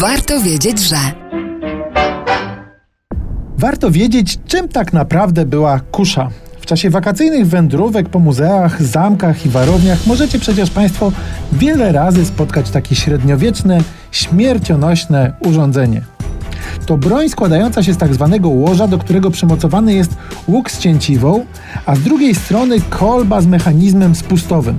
Warto wiedzieć, że. Warto wiedzieć, czym tak naprawdę była kusza. W czasie wakacyjnych wędrówek po muzeach, zamkach i warowniach możecie przecież Państwo wiele razy spotkać takie średniowieczne, śmiercionośne urządzenie. To broń składająca się z tak zwanego łoża, do którego przymocowany jest łuk z cięciwą, a z drugiej strony kolba z mechanizmem spustowym.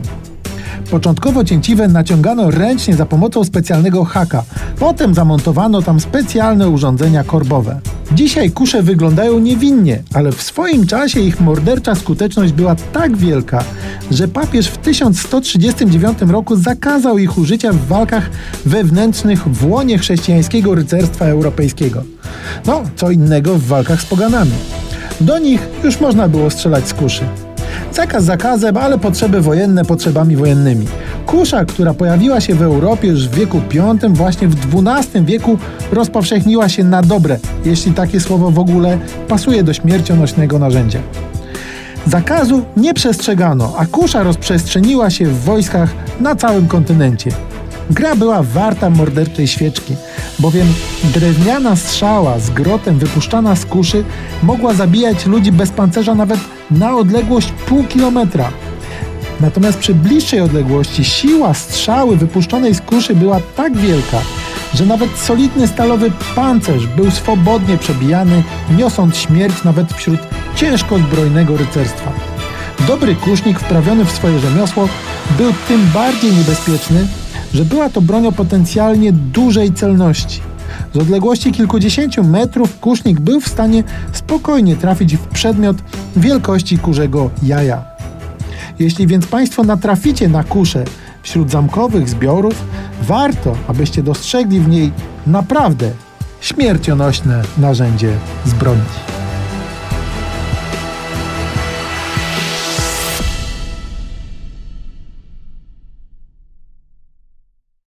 Początkowo cięciwe naciągano ręcznie za pomocą specjalnego haka. Potem zamontowano tam specjalne urządzenia korbowe. Dzisiaj kusze wyglądają niewinnie, ale w swoim czasie ich mordercza skuteczność była tak wielka, że papież w 1139 roku zakazał ich użycia w walkach wewnętrznych w łonie chrześcijańskiego rycerstwa europejskiego. No, co innego w walkach z poganami. Do nich już można było strzelać z kuszy. Zakaz zakazem, ale potrzeby wojenne potrzebami wojennymi. Kusza, która pojawiła się w Europie już w wieku V, właśnie w XII wieku rozpowszechniła się na dobre, jeśli takie słowo w ogóle pasuje do śmiercionośnego narzędzia. Zakazu nie przestrzegano, a kusza rozprzestrzeniła się w wojskach na całym kontynencie. Gra była warta morderczej świeczki, bowiem drewniana strzała z grotem wypuszczana z kuszy mogła zabijać ludzi bez pancerza nawet na odległość pół kilometra. Natomiast przy bliższej odległości siła strzały wypuszczonej z kuszy była tak wielka, że nawet solidny stalowy pancerz był swobodnie przebijany, niosąc śmierć nawet wśród ciężko zbrojnego rycerstwa. Dobry kusznik wprawiony w swoje rzemiosło był tym bardziej niebezpieczny, że była to broń o potencjalnie dużej celności. Z odległości kilkudziesięciu metrów kusznik był w stanie spokojnie trafić w przedmiot wielkości kurzego jaja. Jeśli więc Państwo natraficie na kuszę wśród zamkowych zbiorów, warto, abyście dostrzegli w niej naprawdę śmiercionośne narzędzie zbrojni.